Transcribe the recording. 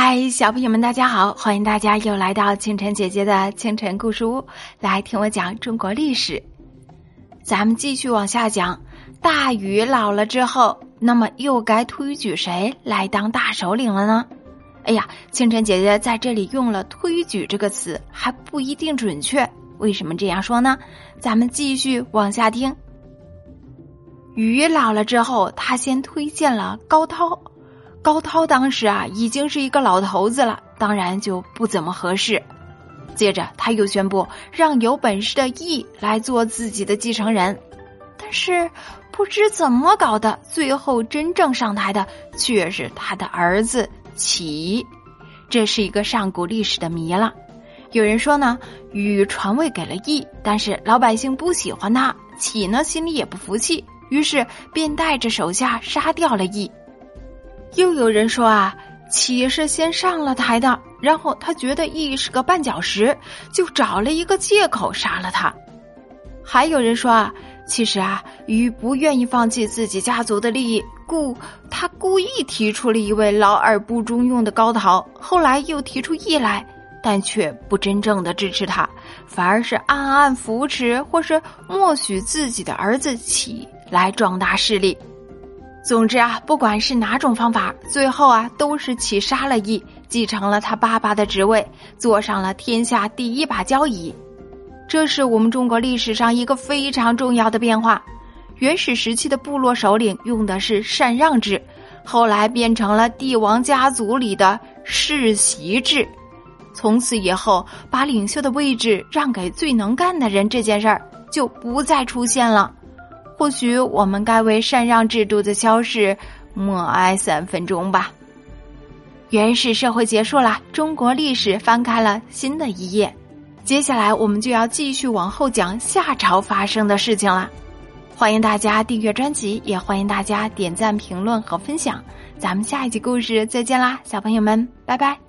嗨，小朋友们，大家好！欢迎大家又来到清晨姐姐的清晨故事屋，来听我讲中国历史。咱们继续往下讲，大禹老了之后，那么又该推举谁来当大首领了呢？哎呀，清晨姐姐在这里用了“推举”这个词，还不一定准确。为什么这样说呢？咱们继续往下听。禹老了之后，他先推荐了高涛。高涛当时啊已经是一个老头子了，当然就不怎么合适。接着他又宣布让有本事的羿来做自己的继承人，但是不知怎么搞的，最后真正上台的却是他的儿子启。这是一个上古历史的谜了。有人说呢，禹传位给了羿，但是老百姓不喜欢他，启呢心里也不服气，于是便带着手下杀掉了羿。又有人说啊，启是先上了台的，然后他觉得羿是个绊脚石，就找了一个借口杀了他。还有人说啊，其实啊，禹不愿意放弃自己家族的利益，故他故意提出了一位老而不中用的高陶，后来又提出羿来，但却不真正的支持他，反而是暗暗扶持或是默许自己的儿子启来壮大势力。总之啊，不管是哪种方法，最后啊都是起杀了义，继承了他爸爸的职位，坐上了天下第一把交椅。这是我们中国历史上一个非常重要的变化。原始时期的部落首领用的是禅让制，后来变成了帝王家族里的世袭制。从此以后，把领袖的位置让给最能干的人这件事儿就不再出现了。或许我们该为禅让制度的消逝默哀三分钟吧。原始社会结束了，中国历史翻开了新的一页。接下来我们就要继续往后讲夏朝发生的事情了。欢迎大家订阅专辑，也欢迎大家点赞、评论和分享。咱们下一集故事再见啦，小朋友们，拜拜。